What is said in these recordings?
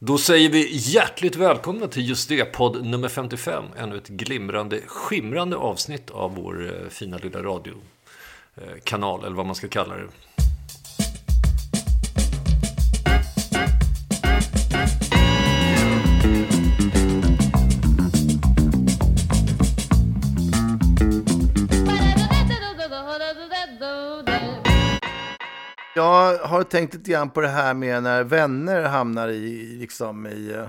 Då säger vi hjärtligt välkomna till just det, podd nummer 55. Ännu ett glimrande, skimrande avsnitt av vår eh, fina lilla radiokanal, eller vad man ska kalla det. Jag har tänkt lite grann på det här med när vänner hamnar i, liksom i... eh,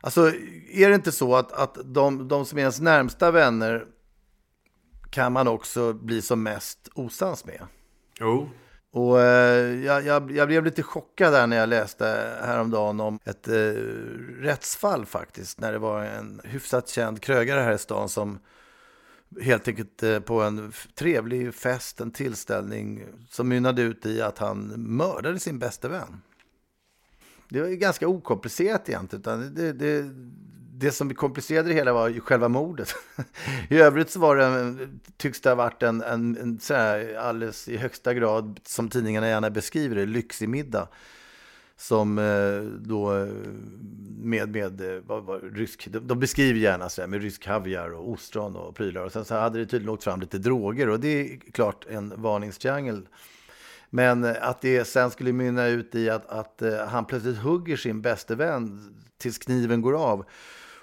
Alltså, är det inte så att, att de, de som är ens närmsta vänner kan man också bli som mest osams med? Jo, Och eh, jag, jag, jag blev lite chockad där när jag läste häromdagen om ett eh, rättsfall faktiskt. När det var en hyfsat känd krögare här i stan som helt enkelt eh, på en trevlig fest, en tillställning som mynnade ut i att han mördade sin bästa vän. Det var ju ganska okomplicerat egentligen. Utan det, det, det som komplicerade det hela var ju själva mordet. I övrigt så var det, tycks det ha varit en, en, en så här alldeles i högsta grad, som tidningarna gärna beskriver det, lyxig middag. Som eh, då eh, med, med eh, vad, vad, rysk, de, de beskriver gärna så här, med rysk kaviar och ostron och prylar. Och sen så hade det tydligen åkt fram lite droger och det är klart en varningstriangel. Men att det sen skulle mynna ut i att, att han plötsligt hugger sin bäste vän tills kniven går av.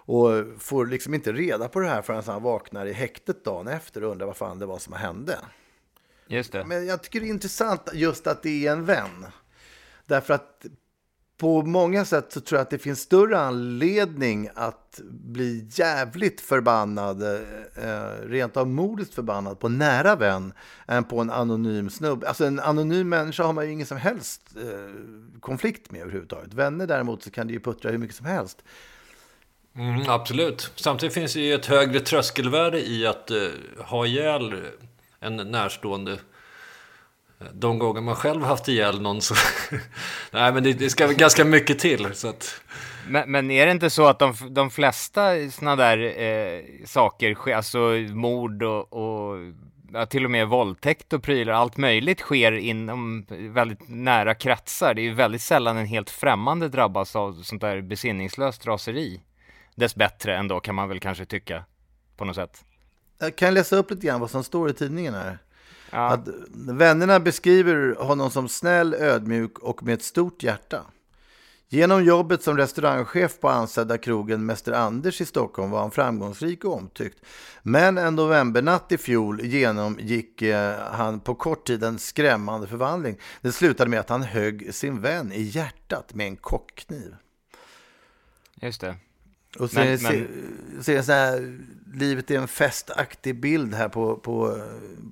Och får liksom inte reda på det här förrän han vaknar i häktet dagen efter och undrar vad fan det var som hände. Just det. Men jag tycker det är intressant just att det är en vän. Därför att på många sätt så tror jag att det finns större anledning att bli jävligt förbannad, eh, eh rent av modiskt förbannad på en nära vän än på en anonym snubbe. Alltså en anonym människa har man ju ingen som helst eh, konflikt med överhuvudtaget. Vänner däremot så kan det ju puttra hur mycket som helst. mm, absolut. Samtidigt finns det ju ett högre tröskelvärde i att eh, ha ihjäl en närstående. De gånger man själv haft ihjäl någon så... Nej, men det, det ska ganska mycket till. Så att... Men, men är det inte så att de, de flesta sådana där eh, saker, sker, alltså mord och, och ja, till och med våldtäkt och prylar, allt möjligt sker inom väldigt nära kretsar. Det är ju väldigt sällan en helt främmande drabbas av sånt där besinningslöst raseri. Dess bättre ändå kan man väl kanske tycka, på något sätt. Jag kan läsa upp lite grann vad som står i tidningen här. Ja. Att vännerna beskriver honom som snäll, ödmjuk och med ett stort hjärta. Genom jobbet som restaurangchef på ansedda krogen Mäster Anders i Stockholm var han framgångsrik och omtyckt. Men en novembernatt i fjol genomgick eh, han på kort tid en skrämmande förvandling. Det slutade med att han högg sin vän i hjärtat med en kockkniv. Just det. Och så Men- det, men- se, så här, livet är en festaktig bild här på, på eh,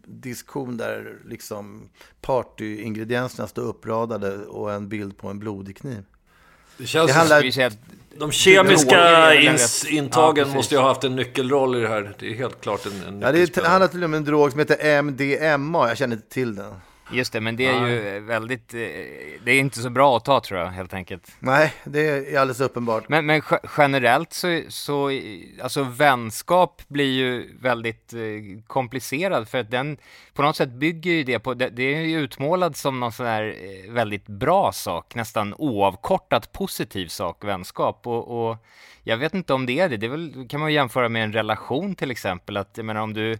diskon där liksom partyingredienserna står uppradade och en bild på en blodig kniv. Det känns Det som- handlar- säga att De kemiska ins, intagen Ja, måste ju ha haft en nyckelroll i det här. Det är helt klart en, en Ja, det handlar till och med om en drog som heter MDMA. Jag känner inte till den. Just det, men det är ju väldigt, eh, det är inte så bra att ta tror jag, helt enkelt. Nej, det är alldeles uppenbart. Men, men ge- generellt så, så, alltså vänskap blir ju väldigt eh, komplicerad för att den på något sätt bygger ju det på, det, det är ju utmålad som någon sån här eh, väldigt bra sak, nästan oavkortat positiv sak, vänskap. Och, och jag vet inte om det är det, det är väl, kan man ju jämföra med en relation till exempel, att jag menar om du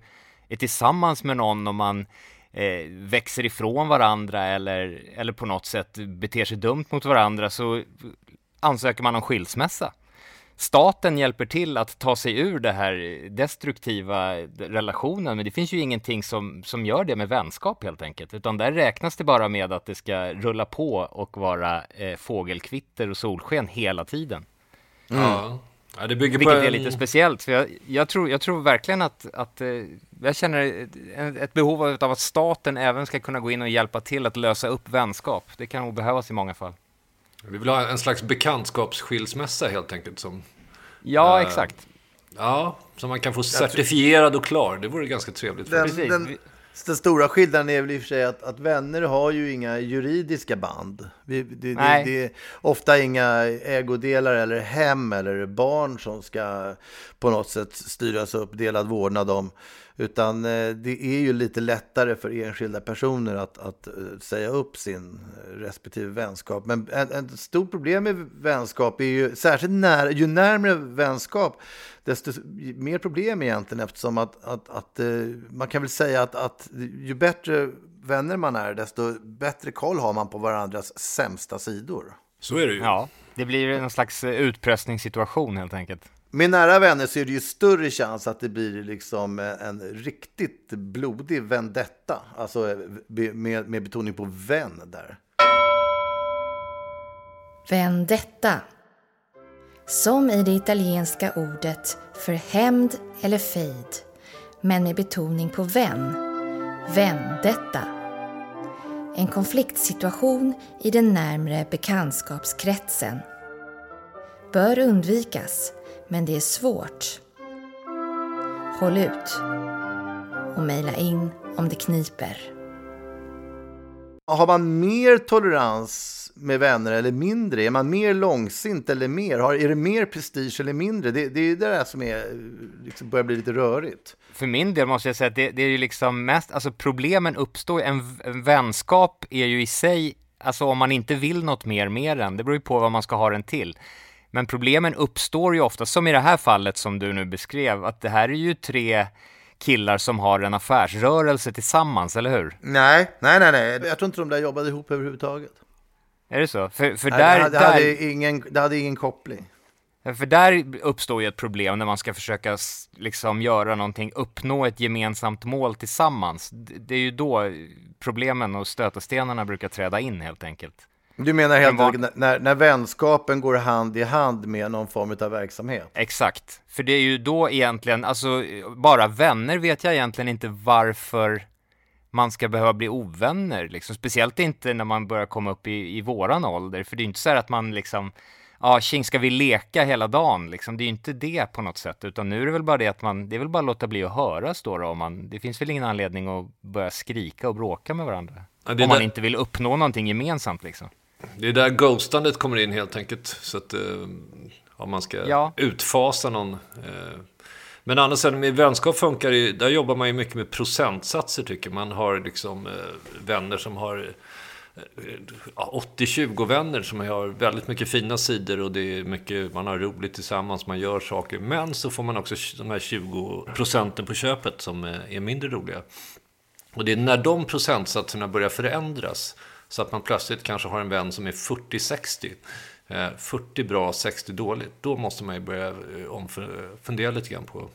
är tillsammans med någon och man eh, växer ifrån varandra eller, eller på något sätt beter sig dumt mot varandra så ansöker man om skilsmässa. Staten hjälper till att ta sig ur det här destruktiva relationen, men det finns ju ingenting som, som gör det med vänskap helt enkelt, utan där räknas det bara med att det ska rulla på och vara eh, fågelkvitter och solsken hela tiden. Mm. Ja. Ja, det bygger Vilket på en... är lite speciellt, för jag, jag, tror, jag tror verkligen att, att eh, jag känner ett, ett behov av att staten även ska kunna gå in och hjälpa till att lösa upp vänskap. Det kan nog behövas i många fall. Vi vill ha en slags bekantskapsskilsmässa helt enkelt. Som, ja, uh, exakt. Ja, som man kan få certifierad och klar. Det vore ganska trevligt. Den, den, den, stora skillnaden är väl i och för sig att, att vänner har ju inga juridiska band. Vi, det, det, det, är ofta inga ägodelar eller hem eller barn som ska på något sätt styras upp, delad vårdnad om. Utan eh, det är ju lite lättare för enskilda personer att, att eh, säga upp sin eh, respektive vänskap. Men ett stort problem med vänskap är ju, särskilt när, ju närmare vänskap, desto mer problem egentligen eftersom att, att, att man kan väl säga att, att ju bättre vänner man är, desto bättre koll har man på varandras sämsta sidor. Så är det ju. Ja, det blir en slags utpressningssituation helt enkelt. Med nära vänner så är det ju större chans att det blir liksom eh, en riktigt blodig vendetta. Alltså eh, med, med betoning på vän där. Vendetta. Som i det italienska ordet för hämnd eller fejd, men med betoning på vän. Vendetta. En konfliktsituation i den närmre bekantskapskretsen. Bör undvikas men det är svårt. Håll ut och mejla in om det kniper. Har man mer tolerans med vänner eller mindre? Är man mer långsint eller mer? Har, är det mer prestige eller mindre? Det, det är det där som är, liksom börjar bli lite rörigt. För min del måste jag säga att det, det är ju liksom mest, alltså problemen uppstår, en, en vänskap är ju i sig, alltså om man inte vill något mer med den, det beror ju på vad man ska ha den till. Men problemen uppstår ju ofta, som i det här fallet som du nu beskrev, att det här är ju tre killar som har en affärsrörelse tillsammans, eller hur? Nej, nej, nej, nej. Jag tror inte de där jobbade ihop överhuvudtaget. Är det så? För, för nej, där, det, hade, där... hade ingen, det hade ingen koppling. För där uppstår ju ett problem när man ska försöka liksom göra någonting, uppnå ett gemensamt mål tillsammans. Det är ju då problemen och stötestenarna brukar träda in helt enkelt. Du menar helt enkelt när, när vänskapen går hand i hand med någon form av verksamhet? Exakt, för det är ju då egentligen, alltså bara vänner vet jag egentligen inte varför man ska behöva bli ovänner, liksom. speciellt inte när man börjar komma upp i, i våran ålder, för det är inte så att man liksom ja, tjing, ska vi leka hela dagen? Liksom, det är ju inte det på något sätt, utan nu är det väl bara det att man, det är väl bara att låta bli att höras då, då om man, det finns väl ingen anledning att börja skrika och bråka med varandra. Ja, om där... man inte vill uppnå någonting gemensamt liksom. Det är där ghostandet kommer in helt enkelt. Så att eh, om man ska ja. utfasa någon. Eh. Men annars med vänskap funkar det där jobbar man ju mycket med procentsatser tycker man. har liksom eh, vänner som har 80-20 vänner som har väldigt mycket fina sidor och det är mycket, man har roligt tillsammans, man gör saker. Men så får man också de här 20 procenten på köpet som är mindre roliga. Och det är när de procentsatserna börjar förändras så att man plötsligt kanske har en vän som är 40-60. 40 eh, bra, 60 dåligt. Då måste man ju börja eh, fundera lite grann på.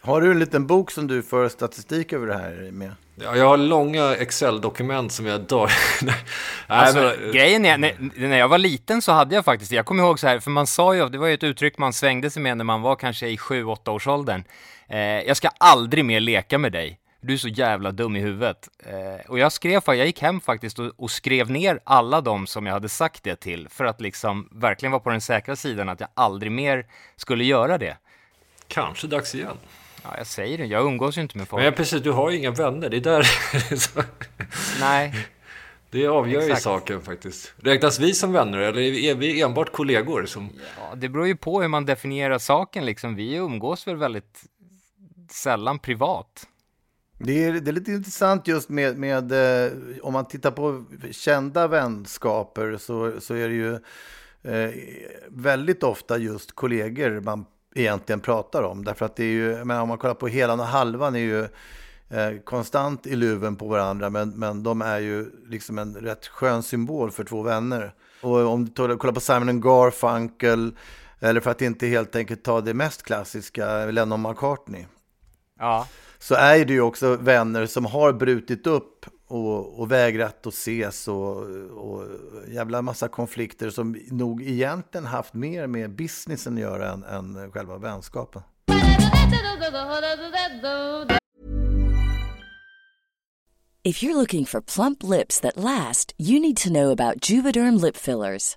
Har du en liten bok som du för statistik över det här med? Ja, jag har långa Excel-dokument som jag dör. alltså, men... grejen är, när, när jag var liten så hade jag faktiskt, jag kommer ihåg så här, för man sa ju, det var ju ett uttryck man svängde sig med när man var kanske i 7-8 års åldern. Eh, jag ska aldrig mer leka med dig du är så jävla dum i huvudet. Eh, och jag skrev, jag gick hem faktiskt och, och, skrev ner alla de som jag hade sagt det till för att liksom verkligen vara på den säkra sidan att jag aldrig mer skulle göra det. Kanske dags igen. Ja, jag säger det, jag umgås ju inte med folk. Men precis, du har ju inga vänner, det är där... Nej. Det avgör Exakt. ju saken faktiskt. Räknas vi som vänner eller är vi enbart kollegor? Som... Ja, det beror ju på hur man definierar saken liksom. Vi umgås väl väldigt sällan privat. Det är, det är lite intressant just med, med eh, om man tittar på kända vänskaper så, så är det ju eh, väldigt ofta just kollegor man egentligen pratar om. Därför att det är ju, men om man kollar på Helan och Halvan är ju eh, konstant i luven på varandra, men, men de är ju liksom en rätt skön symbol för två vänner. Och om du kollar på Simon Garfunkel, eller för att inte helt enkelt ta det mest klassiska, Lennon McCartney. Ja. Så är det ju också vänner som har brutit upp och, och vägrat att ses och, och jävla massa konflikter som nog egentligen haft mer med businessen att göra än, än själva vänskapen. If you're looking for plump lips that last, you need to know about Juvederm lip fillers.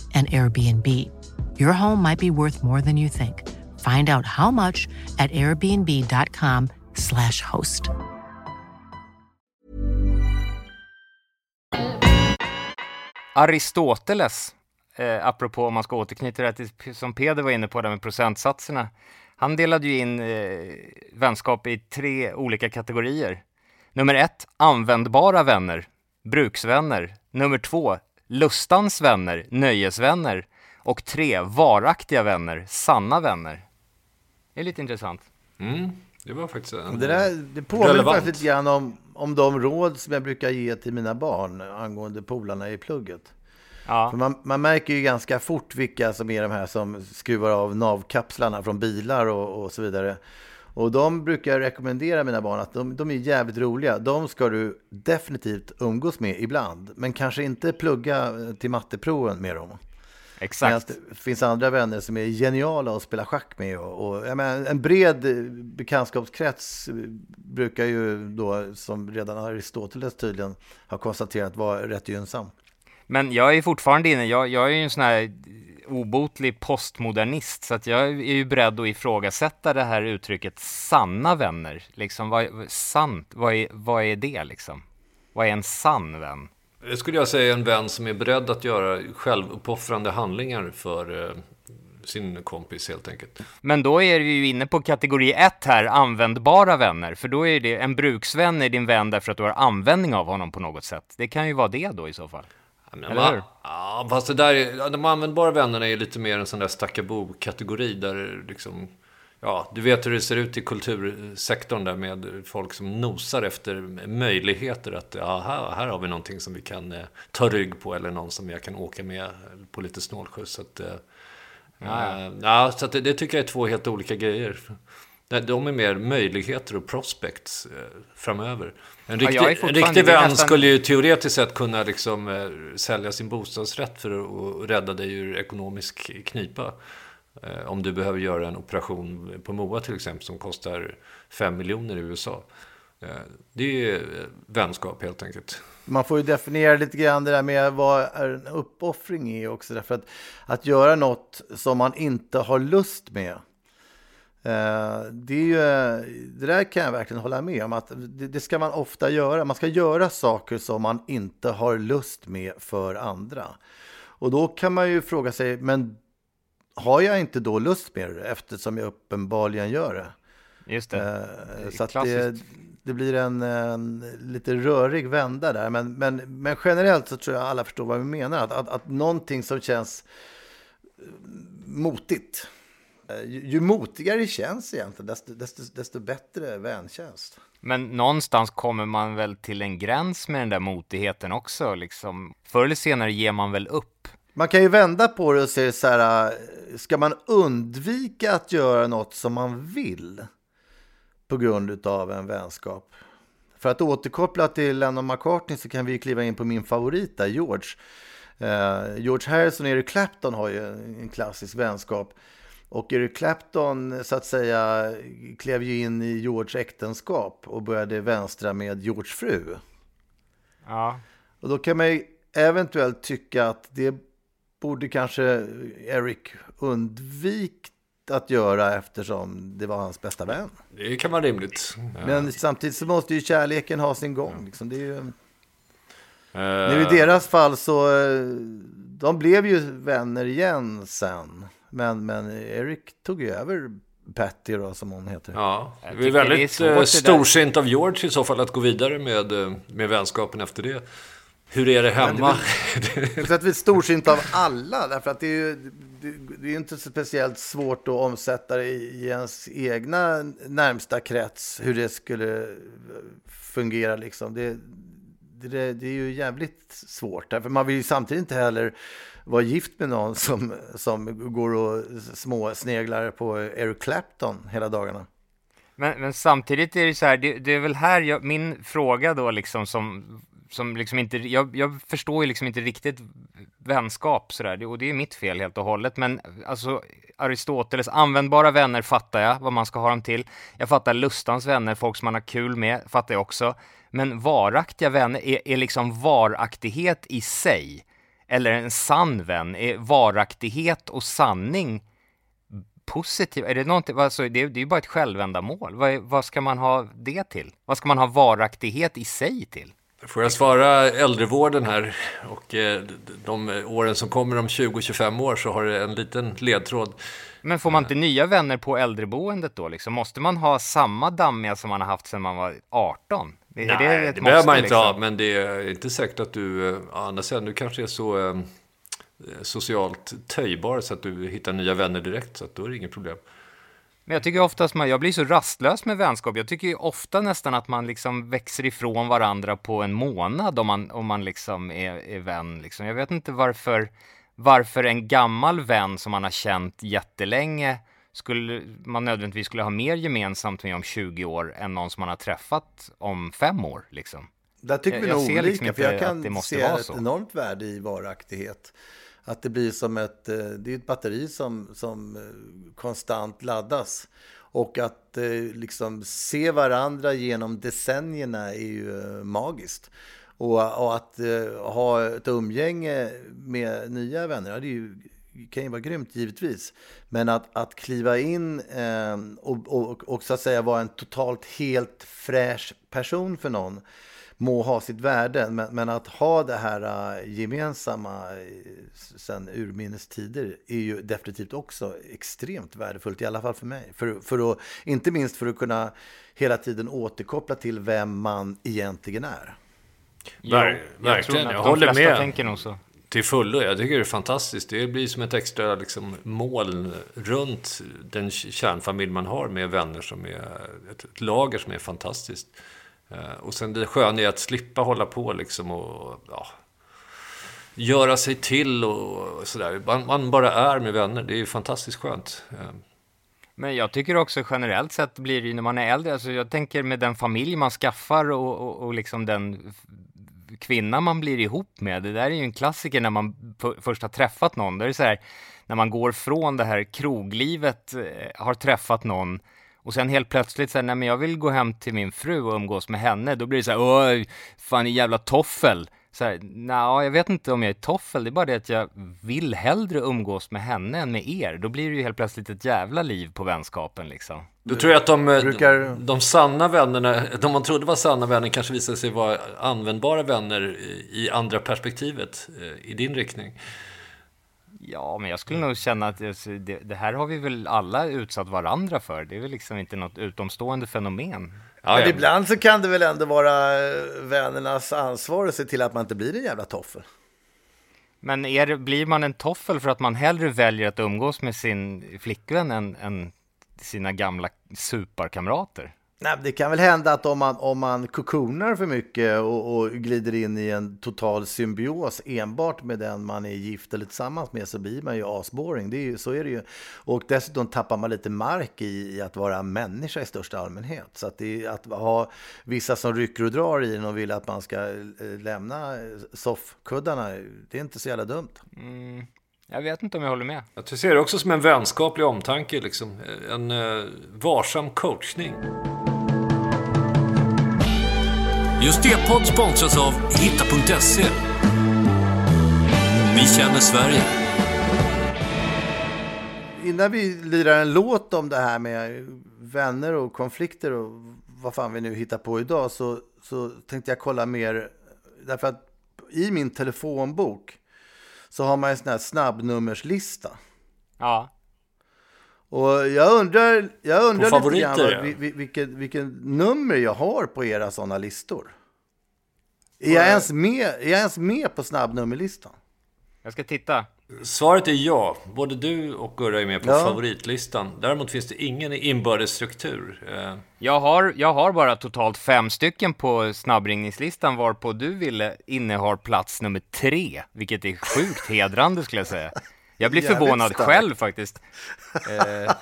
and Airbnb. Your home might be worth more than you think. Find out how much at airbnb.com/slash host. Aristoteles, eh, apropå om man ska återknyta det till som Peder var inne på, där med procentsatserna. Han delade ju in eh, vänskap i tre olika kategorier. Nummer ett, användbara vänner, bruksvänner. Nummer två, lustans vänner, nöjesvänner. Och tre, varaktiga vänner, sanna vänner. Det är lite intressant. Mm, det var faktiskt en Det, där, det påminner relevant. faktiskt lite grann om, om de råd som jag brukar ge till mina barn angående polarna i plugget. Ja. För man, man märker ju ganska fort vilka som är de här som skruvar av navkapslarna från bilar och, och så vidare. Och de brukar rekommendera mina barn att de, de är jävligt roliga. De ska du definitivt umgås med ibland. Men kanske inte plugga till matteproven med dem. Exakt. Det finns andra vänner som är geniala att spela schack med. Och, och, menar, en bred bekantskapskrets brukar ju då, som redan Aristoteles tydligen har konstaterat, vara rätt gynnsam. Men jag är fortfarande inne, jag, jag är ju en sån här obotlig postmodernist, så att jag är ju beredd att ifrågasätta det här uttrycket sanna vänner. Liksom, vad, sant, vad är, vad är det liksom? Vad är en sann vän? Det skulle jag säga är en vän som är beredd att göra självuppoffrande handlingar för eh, sin kompis helt enkelt. Men då är vi ju inne på kategori ett här, användbara vänner. För då är det en bruksvän är din vän därför att du har användning av honom på något sätt. Det kan ju vara det då i så fall. Ja, men Eller hur? Ja, fast det där, är- ja, de användbara vännerna är lite mer en sån där stackabo-kategori där liksom, ja, du vet hur det ser ut i kultursektorn där med folk som nosar efter möjligheter att, ja, här, har vi någonting som vi kan eh, ta rygg på eller någon som jag kan åka med på lite snålskjuts. Så att, eh, eh, ja, så det, det tycker jag är två helt olika grejer. De är mer möjligheter och prospects eh, framöver. En Ja, riktig, är en riktig vän nästan- skulle ju teoretiskt sett kunna liksom, eh, sälja sin bostadsrätt för att rädda dig ur ekonomisk knipa. Eh, om du behöver göra en operation på MOA till exempel som kostar 5 miljoner i USA. Det är vänskap helt enkelt. Man får ju definiera lite grann det där med vad en uppoffring är också. Därför att, att göra något som man inte har lust med. Eh, det, är ju, det där kan jag verkligen hålla med om. att det, ska man ofta göra. Man ska göra saker som man inte har lust med för andra. Och då kan man ju fråga sig, men har jag inte då lust med det eftersom jag uppenbarligen gör det? Just det. Eh, så att det, det blir en, en, lite rörig vända där. Men, men, men generellt så tror jag alla förstår vad vi menar. Att, att, att någonting som känns eh, motigt. Eh, ju, ju motigare känns egentligen, desto, desto, desto bättre väntjänst. Men någonstans kommer man väl till en gräns med den där motigheten också. Liksom. Förr eller senare ger man väl upp. Man kan ju vända på det och säga så här, ska man undvika att göra något som man vill på grund av en vänskap? För att återkoppla till Lennon McCartney så kan vi kliva in på min favorit där, George. Eh, George Harrison och Eric Clapton har ju en klassisk vänskap. Och Eric Clapton så att säga klev ju in i George äktenskap och började vänstra med George fru. Ja. Och då kan man ju eventuellt tycka att det borde kanske Eric undvikt att göra eftersom det var hans bästa vän. Det kan vara rimligt. Men samtidigt så måste ju kärleken ha sin gång. Liksom. Det är ju... Uh... Nu i deras fall så, eh, de blev ju vänner igen sen. Men, men Eric tog ju över Patty då, som hon heter. Ja, det är väldigt det är eh, storsint av George i så fall att gå vidare med, med vänskapen efter det. Hur är det hemma? Det är, det är storsint av alla, därför att det är ju det är inte speciellt svårt att omsätta det i ens egna närmsta krets, hur det skulle fungera liksom. Det, det, det är ju jävligt svårt, därför man vill ju samtidigt inte heller vara gift med någon som, som går och småsneglar på Eric Clapton hela dagarna. Men, men samtidigt är det så här, det, det är väl här jag, min fråga då liksom som som liksom inte, jag, jag förstår ju liksom inte riktigt vänskap sådär, och det är mitt fel helt och hållet, men alltså Aristoteles, användbara vänner fattar jag vad man ska ha dem till. Jag fattar lustans vänner, folk som man har kul med, fattar jag också. Men varaktiga vänner, är, är liksom varaktighet i sig, eller en sann vän, är varaktighet och sanning positiv? Är det någonting, alltså, det, är, det är ju bara ett självändamål. Vad, vad ska man ha det till? Vad ska man ha varaktighet i sig till? Får jag svara äldrevården här? Och eh, de åren som kommer om 20-25 år så har det en liten ledtråd. Men får man inte nya vänner på äldreboendet då? Liksom? Måste man ha samma dammiga som man har haft sedan man var 18? Nej, det, det, det behöver man inte liksom? ha, men det är inte säkert att du... Eh, Andra sidan, du kanske är så eh, socialt töjbar så att du hittar nya vänner direkt, så att då är det inget problem. Men jag tycker oftast man, jag blir så rastlös med vänskap. Jag tycker ofta nästan att man liksom växer ifrån varandra på en månad om man, om man liksom är, är vän. Liksom. Jag vet inte varför, varför en gammal vän som man har känt jättelänge skulle man nödvändigtvis skulle ha mer gemensamt med om 20 år än någon som man har träffat om fem år. Liksom. Där tycker vi nog liksom olika, liksom för jag kan se ett enormt värde i varaktighet att det blir som ett, eh, det är ett batteri som, som eh, konstant laddas. Och att eh, liksom se varandra genom decennierna är ju magiskt. Och, och att ha ett umgänge med nya vänner, det är ju, kan ju vara grymt givetvis. Men att, att kliva in eh, och, och, och, så att säga vara en totalt helt fräsch person för någon må ha sitt värde, men, men att ha det här uh, gemensamma sen urminnes tider är ju definitivt också extremt värdefullt, i alla fall för mig. För, för att, inte minst för att kunna hela tiden återkoppla till vem man egentligen är. Ver verkligen, jag, jag håller med. Tänker nog så. Till fullo, jag tycker det är fantastiskt. Det blir som ett extra liksom, mål runt den kärnfamilj man har med vänner som är ett, ett lager som är fantastiskt. Eh, och sen det sköna är att slippa hålla på liksom och ja, göra sig till och sådär. Man, man, bara är med vänner. Det är fantastiskt skönt. Eh. Men jag tycker också generellt sett blir det ju när man är äldre, alltså jag tänker med den familj man skaffar och, och, och liksom den kvinna man blir ihop med. Det där är ju en klassiker när man först har träffat någon. Det är så här, när man går från det här kroglivet, eh, har träffat någon och sen helt plötsligt säger nej men jag vill gå hem till min fru och umgås med henne. Då blir det så här, oj, fan jävla toffel. Så här, nej, jag vet inte om jag är toffel, det är bara det att jag vill hellre umgås med henne än med er. Då blir det ju helt plötsligt ett jävla liv på vänskapen liksom. Då tror jag att de, Brukar- de, de sanna vännerna, de man trodde var sanna vänner kanske visade sig vara användbara vänner i andra perspektivet, eh, i din riktning. Ja, men jag skulle nog känna att det, det, det här har vi väl alla utsatt varandra för. Det är väl liksom inte något utomstående fenomen. Ja, Men ibland så kan det väl ändå vara eh, vännernas ansvar att se till att man inte blir en jävla toffel. Men är blir man en toffel för att man hellre väljer att umgås med sin flickvän än, än sina gamla superkamrater? Nej, det kan väl hända att om man, om man kokonar för mycket och, och glider in i en total symbios enbart med den man är gift eller tillsammans med så blir man ju asboring. Det är ju, så är det ju. Och dessutom tappar man lite mark i, i att vara människa i största allmänhet. Så att, det är, att ha vissa som rycker och drar i den och vill att man ska eh, lämna eh, soffkuddarna, det är inte så jävla dumt. Mm, jag vet inte om jag håller med. Jag ser det också som en vänskaplig omtanke, liksom. en eh, varsam coachning. Just det-podd sponsras av Hitta.se. Vi känner Sverige. Innan vi lirar en låt om det här med vänner och konflikter och vad fan vi nu hittar på idag så, så tänkte jag kolla mer. Därför att i min telefonbok så har man en sån här snabbnummerslista. Ja. Och jag undrar, jag undrar På lite grann favoriter, ja. vi- vilket, vilken nummer jag har på era sådana listor. Är jag, ens med, är jag ens med på snabbnummerlistan? Jag ska titta. Svaret är ja. Både du och Gurra är med på Ja. favoritlistan. Däremot finns det ingen inbördes struktur. Eh, Jag har, jag har bara totalt fem stycken på snabbringningslistan varpå du ville innehar plats nummer tre, vilket är sjukt hedrande skulle jag säga. Jag blir Jävligt förvånad starkt. själv faktiskt. Eh,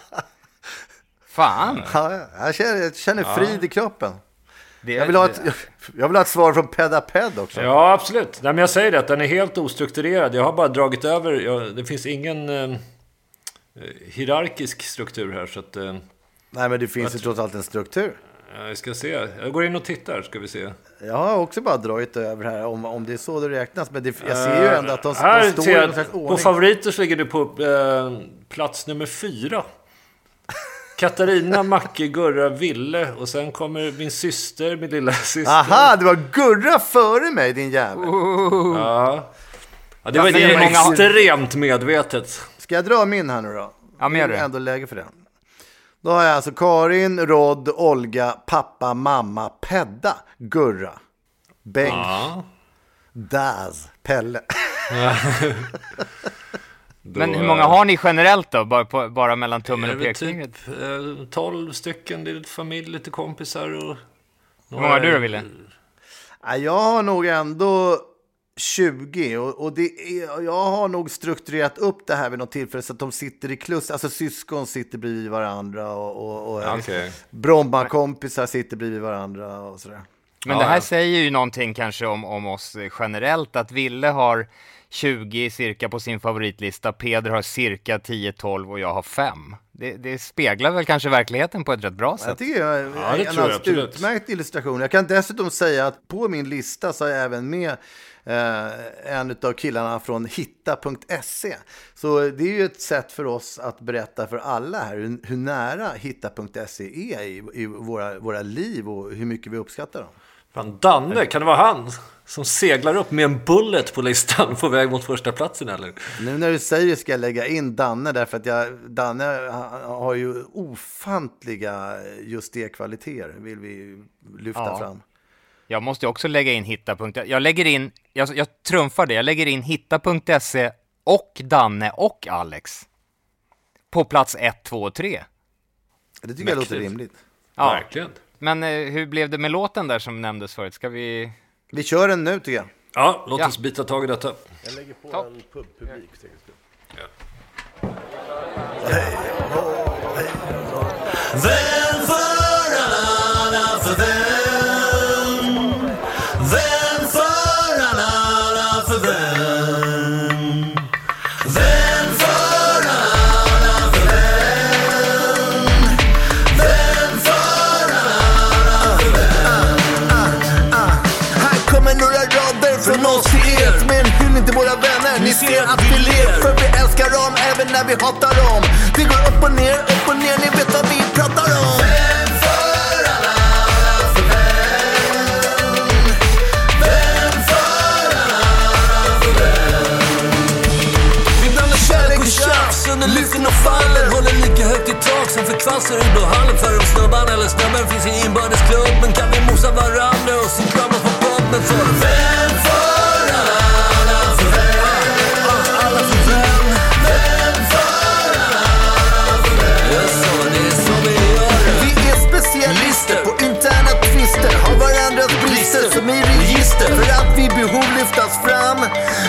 fan. Ja, jag känner, jag känner frid i kroppen. Det, Jag vill, ha ett, jag vill ha ett svar från Pedaped också. Ja, absolut. Nej, men jag säger det, att den är helt ostrukturerad. Jag har bara dragit över. Jag, det finns ingen eh, hierarkisk struktur här. Så att, eh, Nej, men det finns ju trots allt en struktur. Jag ska se. Jag går in och tittar, ska vi se. Jag har också bara dragit över här om, om det är så det räknas. Men det, jag ser ju ändå att de, Eh, här de står i någon slags att På ordning. favoriter så ligger du på eh, plats nummer fyra. Katarina, Macke, Gurra, Ville och sen kommer min syster, min lilla syster. Aha, det var Gurra före mig din jävel. Ja. ja det var, det var extremt medvetet. Ska jag dra min här nu då? Ja, men gör Det är ändå läge för det. Då har jag alltså Karin, Rod, Olga, pappa, mamma, Pedda, Gurra, Bengt, Ja. Daz, Pelle. Men hur många har ni generellt då? Bara, på, bara mellan tummen och pekfingret? typ eh, 12 stycken, det är lite familj, lite kompisar och... Hur många har du då, Wille? Ja, jag har nog ändå 20 och, och det är, jag har nog strukturerat upp det här vid något tillfälle så att de sitter i kluster, alltså syskon sitter bredvid varandra och, och, och Okej. Bromma-kompisar sitter bredvid varandra och sådär. Men Ja, det här ja. säger ju någonting kanske om, om oss generellt, att Ville har 20 cirka på sin favoritlista, Peder har cirka 10-12 och jag har 5. Det, det speglar väl kanske verkligheten på ett rätt bra Jag sätt. tycker jag är Ja, det en tror jag alldeles utmärkt illustration. Jag kan dessutom säga att på min lista så har jag även med eh, en av killarna från hitta.se. Så det är ju ett sätt för oss att berätta för alla här hur, hur nära hitta.se är i, i våra, våra liv och hur mycket vi uppskattar dem. Fan, Danne, kan det vara han som seglar upp med en bullet på listan på väg mot första platsen eller? Nu när du säger det ska jag lägga in Danne därför att jag, Danne ha- har ju ofantliga just det kvaliteter vill vi lyfta Ja. fram. Jag måste också lägga in hitta.se. Jag lägger in, jag, jag trumfar det, jag lägger in hitta.se och Danne och Alex. På plats 1, 2 och 3. Det tycker jag låter Mäktigt. rimligt. Ja. Verkligen. Men eh, hur blev det med låten där som nämndes förut? Ska vi... Vi kör den nu tycker jag. Ja, låt Ja. oss bita tag i detta. Jag lägger på Ja. en pubpublik. för säkerhets skull. Vän för alla, för vän. Upp och ner, upp och ner, ni vet vad vi pratar om. Vem för alla, alla för vem? Vem för alla, alla för vem? Vi blandar kärlek och tjafs under lyften och fallen Håller lika högt i tak som för kvasser i blå hallen För om snubban eller snubben finns i inbördes klubben Kan vi mosa varandra och sen kramas på puben För vem för register För att vid behov lyftas fram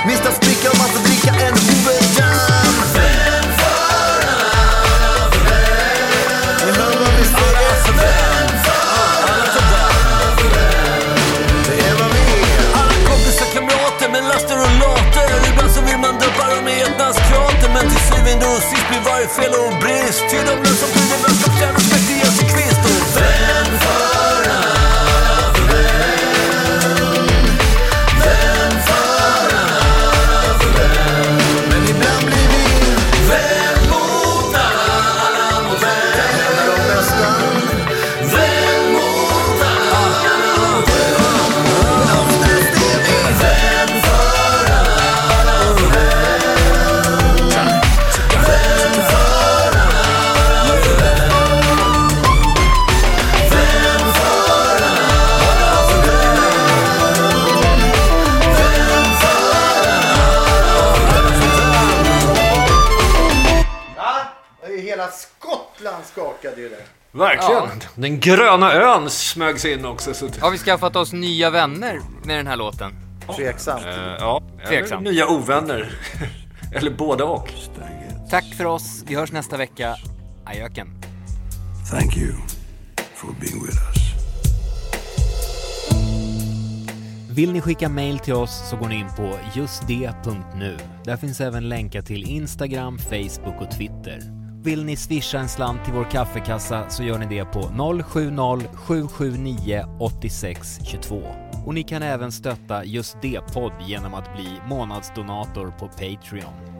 Mista spricka om man får dricka en huvuddamm Vem för alla, för vem? Ni hör vad vi säger för alla, för vem? Det är vad vi är Alla kompisar, kamrater med laster och later Ibland så vill man döpa dem i ett krater Men till syvende och sist blir varje fel och brist Till de Den gröna ön smög sig in också. Så... Har vi skaffat oss nya vänner med den här låten? Tveksamt. Eh, ja, Tveksamt. eller nya ovänner. eller båda och. Tack för oss. Vi hörs nästa vecka. Ajöken. Thank you for being with us. Vill ni skicka mail till oss så går ni in på justd.nu. Där finns även länkar till Instagram, Facebook och Twitter. Vill ni swisha en slant till vår kaffekassa så gör ni det på 070-779 8622. Och ni kan även stötta Just det-podd genom att bli månadsdonator på Patreon.